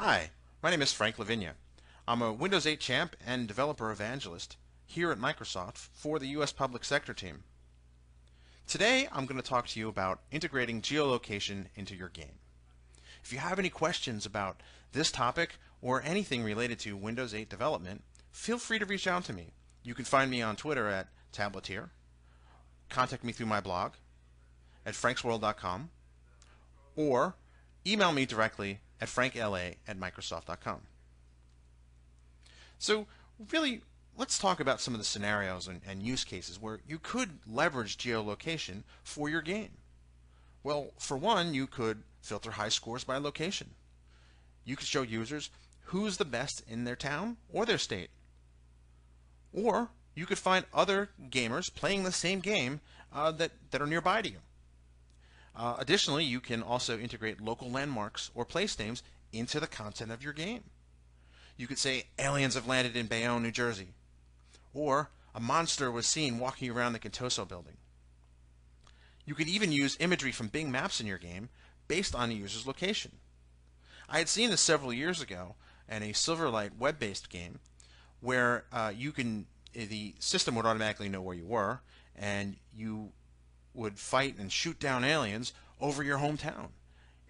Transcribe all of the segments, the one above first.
Hi, my name is Frank La Vigne. I'm a Windows 8 champ and developer evangelist here at Microsoft for the U.S. Public Sector team. Today, I'm going to talk to you about integrating geolocation into your game. If you have any questions about this topic or anything related to Windows 8 development, feel free to reach out to me. You can find me on Twitter at Tableteer, contact me through my blog at franksworld.com, or email me directly at frankla at microsoft.com. So really, let's talk about some of the scenarios and, and, use cases where you could leverage geolocation for your game. Well, for one, you could filter high scores by location. You could show users who's the best in their town or their state. Or you could find other gamers playing the same game uh, that, that are nearby to you. Uh, additionally, you can also integrate local landmarks or place names into the content of your game. You could say aliens have landed in Bayonne, New Jersey, or a monster was seen walking around the Contoso building. You could even use imagery from Bing Maps in your game based on a user's location. I had seen this several years ago in a Silverlight web-based game where uh, you can the system would automatically know where you were and you would fight and shoot down aliens over your hometown.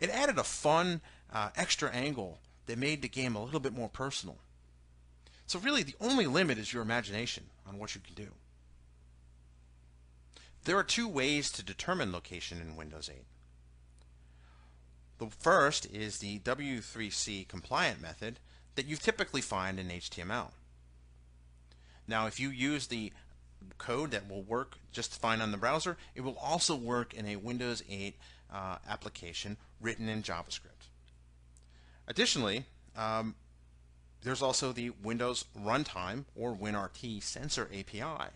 It added a fun uh, extra angle that made the game a little bit more personal. So really the only limit is your imagination on what you can do. There are two ways to determine location in Windows 8. The first is the W3C compliant method that you typically find in HTML. Now if you use the code that will work just fine on the browser, it will also work in a Windows 8 uh, application written in JavaScript. Additionally, um, there's also the Windows Runtime or WinRT sensor API.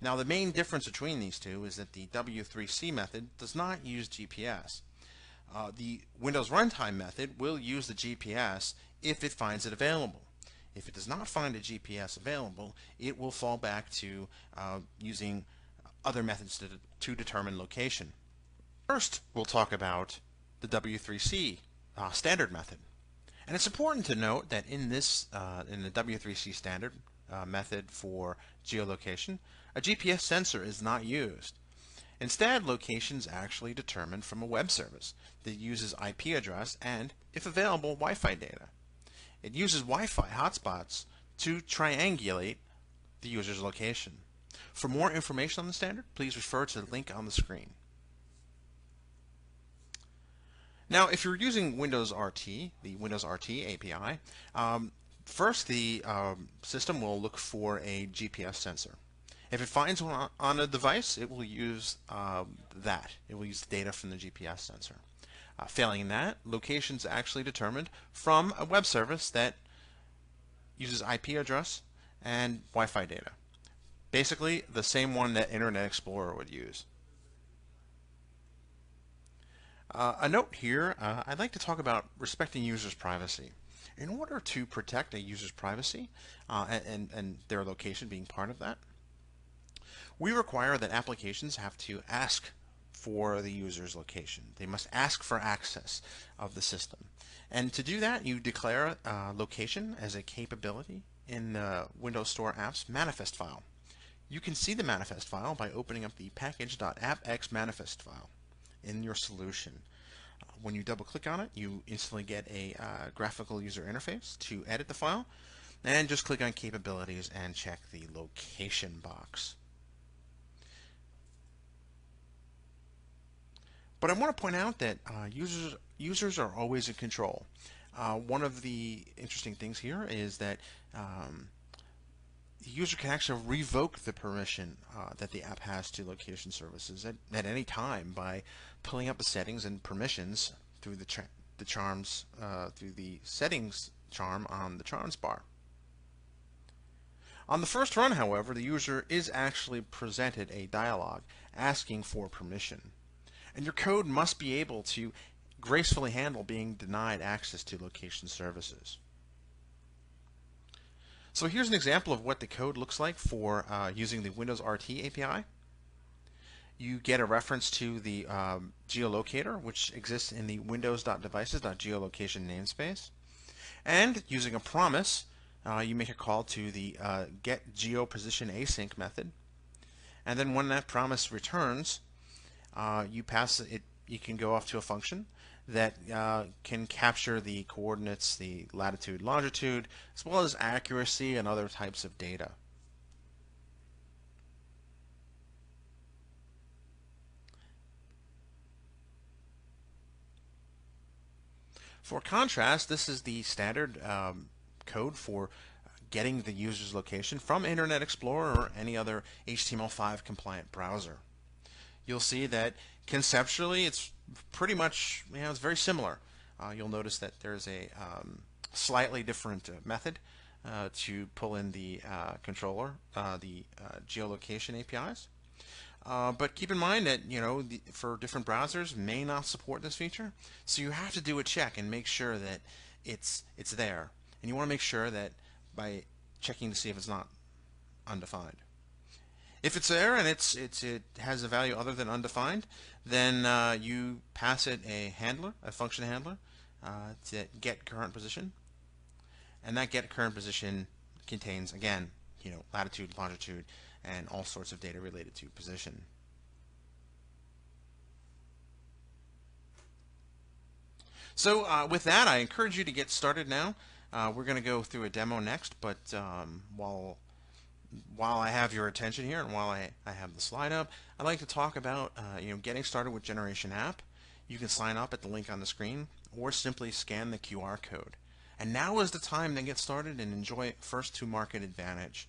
Now the main difference between these two is that the W3C method does not use GPS. Uh, the Windows Runtime method will use the GPS if it finds it available. If it does not find a GPS available, it will fall back to uh, using other methods to, to determine location. First, we'll talk about the W3C uh, standard method. And it's important to note that in this, uh, in the W3C standard uh, method for geolocation, a GPS sensor is not used. Instead, location is actually determined from a web service that uses IP address and, if available, Wi-Fi data. It uses Wi-Fi hotspots to triangulate the user's location. For more information on the standard, please refer to the link on the screen. Now, if you're using Windows RT, the Windows RT API, um, first the um, system will look for a GPS sensor. If it finds one on a device, it will use um, that. It will use the data from the GPS sensor. Uh, failing that, location is actually determined from a web service that uses IP address and Wi-Fi data. Basically, the same one that Internet Explorer would use. Uh, a note here, uh, I'd like to talk about respecting users' privacy. In order to protect a user's privacy uh, and, and their location being part of that, we require that applications have to ask for the user's location. They must ask for access of the system. And to do that, you declare uh, location as a capability in the Windows Store apps manifest file. You can see the manifest file by opening up the package.appx manifest file in your solution. Uh, when you double click on it, you instantly get a uh, graphical user interface to edit the file. And just click on capabilities and check the location box. But I want to point out that uh, users users are always in control. Uh, one of the interesting things here is that um, the user can actually revoke the permission uh, that the app has to location services at, at any time by pulling up the settings and permissions through the, the charms uh, through the settings charm on the charms bar. On the first run, however, the user is actually presented a dialog asking for permission. And your code must be able to gracefully handle being denied access to location services. So here's an example of what the code looks like for uh, using the Windows RT API. You get a reference to the um, geolocator, which exists in the windows.devices.geolocation namespace. And using a promise, uh, you make a call to the uh, get geoposition async method. And then when that promise returns, uh, you pass it. You can go off to a function that uh, can capture the coordinates, the latitude, longitude, as well as accuracy and other types of data. For contrast, this is the standard um, code for getting the user's location from Internet Explorer or any other HTML5 compliant browser. You'll see that conceptually it's pretty much, you know, it's very similar. Uh, you'll notice that there's a um, slightly different uh, method uh, to pull in the uh, controller, uh, the uh, geolocation APIs. But keep in mind that you know the, for different browsers may not support this feature, so you have to do a check and make sure that it's it's there, and you want to make sure that by checking to see if it's not undefined. If it's there and it's it's it has a value other than undefined, then uh, you pass it a handler, a function handler, uh, to get current position, and that get current position contains again you know latitude, longitude, and all sorts of data related to position. So uh, with that, I encourage you to get started now. Uh, we're going to go through a demo next, but um, while while I have your attention here and while I, I have the slide up, I'd like to talk about uh, you know getting started with Generation App. You can sign up at the link on the screen or simply scan the QR code. And now is the time to get started and enjoy first to market advantage.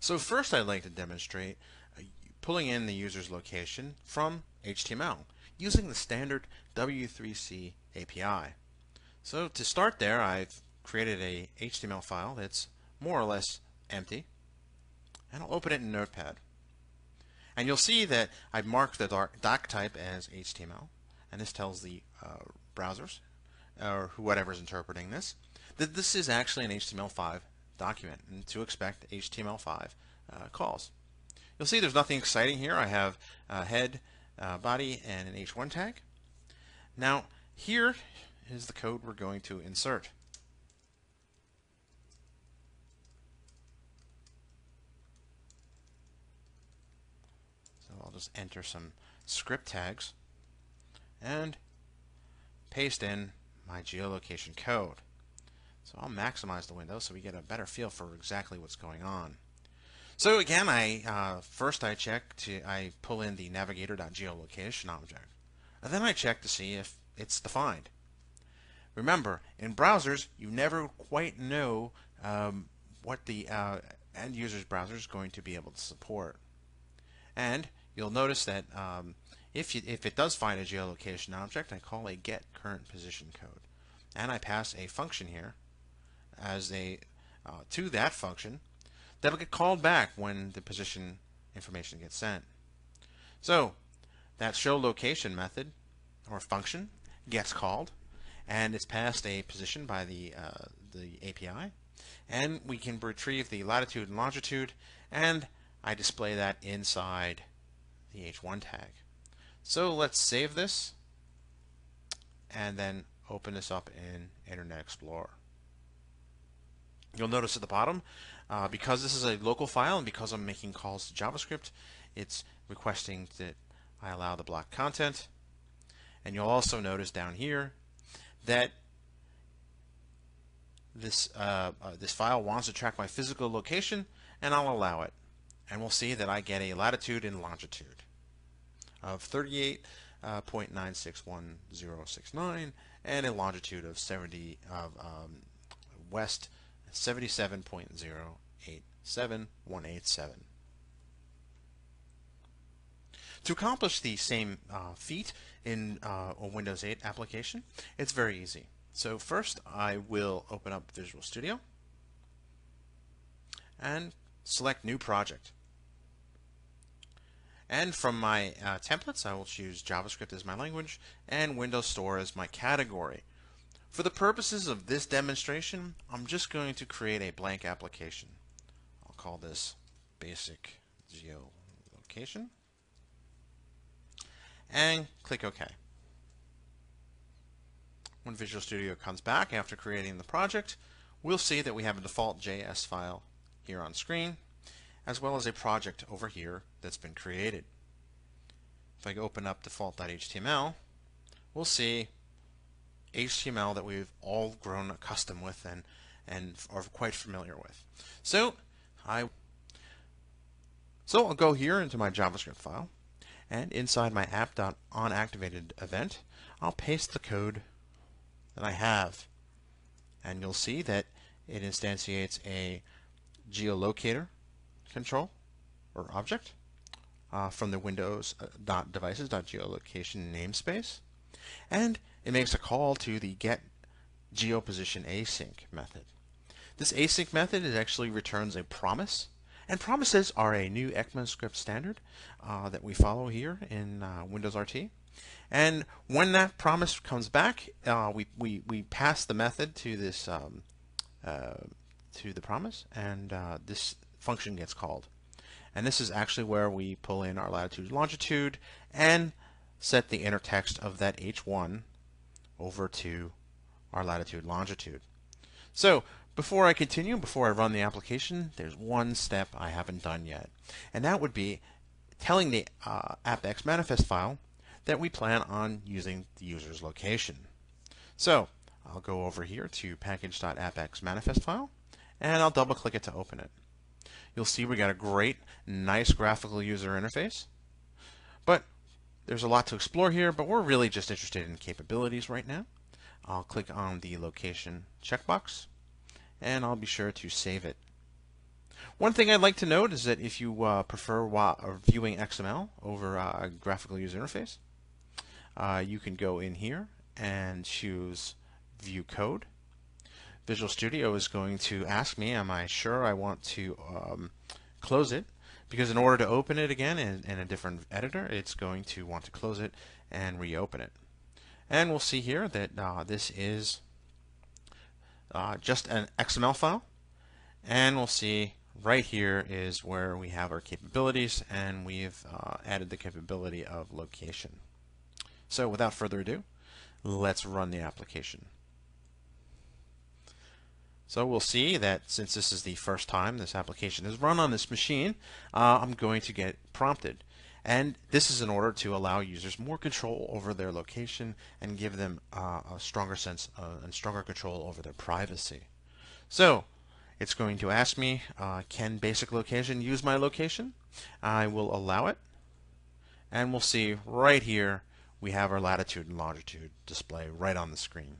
So first I'd like to demonstrate uh, pulling in the user's location from HTML using the standard W3C API. So to start there, I've created a HTML file that's more or less empty, and I'll open it in Notepad. And you'll see that I've marked the doc type as HTML, and this tells the uh, browsers, or whoever's interpreting this, that this is actually an HTML5 document and to expect HTML5 uh, calls. You'll see there's nothing exciting here. I have a head, uh, body, and an H1 tag. Now here is the code we're going to insert. Just enter some script tags and paste in my geolocation code. So I'll maximize the window so we get a better feel for exactly what's going on. So again, I uh, first I check to I pull in the navigator.geolocation object, and then I check to see if it's defined. Remember, in browsers, you never quite know um, what the uh, end user's browser is going to be able to support. And you'll notice that um, if, you, if it does find a geolocation object, I call a get current position code. And I pass a function here as a uh, to that function that'll get called back when the position information gets sent. So that show location method or function gets called and it's passed a position by the uh, the API and we can retrieve the latitude and longitude and I display that inside the H1 tag. So let's save this and then open this up in Internet Explorer. You'll notice at the bottom, uh, because this is a local file and because I'm making calls to JavaScript, it's requesting that I allow the block content. And you'll also notice down here that this uh, uh, this file wants to track my physical location, and I'll allow it. And we'll see that I get a latitude and longitude of 38.961069 and a longitude of 70 of um, west 77.087187. To accomplish the same uh, feat in uh, a Windows 8 application, it's very easy. So first I will open up Visual Studio and select New Project. And from my uh, templates, I will choose JavaScript as my language and Windows Store as my category. For the purposes of this demonstration, I'm just going to create a blank application. I'll call this basic geolocation and click OK. when Visual Studio comes back after creating the project, we'll see that we have a default JS file here on screen, as well as a project over here that's been created. If I open up default.html, we'll see HTML that we've all grown accustomed with and, and are quite familiar with. So I so I'll go here into my JavaScript file and inside my app.onActivated event I'll paste the code that I have and you'll see that it instantiates a geolocator control or object uh, from the windows.devices.geolocation namespace and it makes a call to the get geoposition async method. This async method is actually returns a promise and promises are a new ECMAScript standard uh, that we follow here in uh, Windows RT. And when that promise comes back, uh, we, we, we pass the method to this um, uh, to the promise, and uh, this function gets called. And this is actually where we pull in our latitude longitude and set the inner text of that H1 over to our latitude longitude. So before I continue, before I run the application, there's one step I haven't done yet. And that would be telling the uh, AppX manifest file that we plan on using the user's location. So I'll go over here to package.appx manifest file and I'll double click it to open it. You'll see we got a great, nice graphical user interface. But there's a lot to explore here, but we're really just interested in capabilities right now. I'll click on the location checkbox and I'll be sure to save it. One thing I'd like to note is that if you uh, prefer viewing XML over uh, a graphical user interface, uh, you can go in here and choose View Code. Visual Studio is going to ask me, am I sure I want to um, close it? Because in order to open it again in, in a different editor, it's going to want to close it and reopen it. And we'll see here that uh, this is uh, just an XML file. And we'll see right here is where we have our capabilities and we've uh, added the capability of location. So without further ado, let's run the application. So we'll see that since this is the first time this application is run on this machine, uh, I'm going to get prompted. And this is in order to allow users more control over their location and give them uh, a stronger sense uh, and stronger control over their privacy. So it's going to ask me, uh, can basic location use my location? I will allow it. And we'll see right here, we have our latitude and longitude display right on the screen.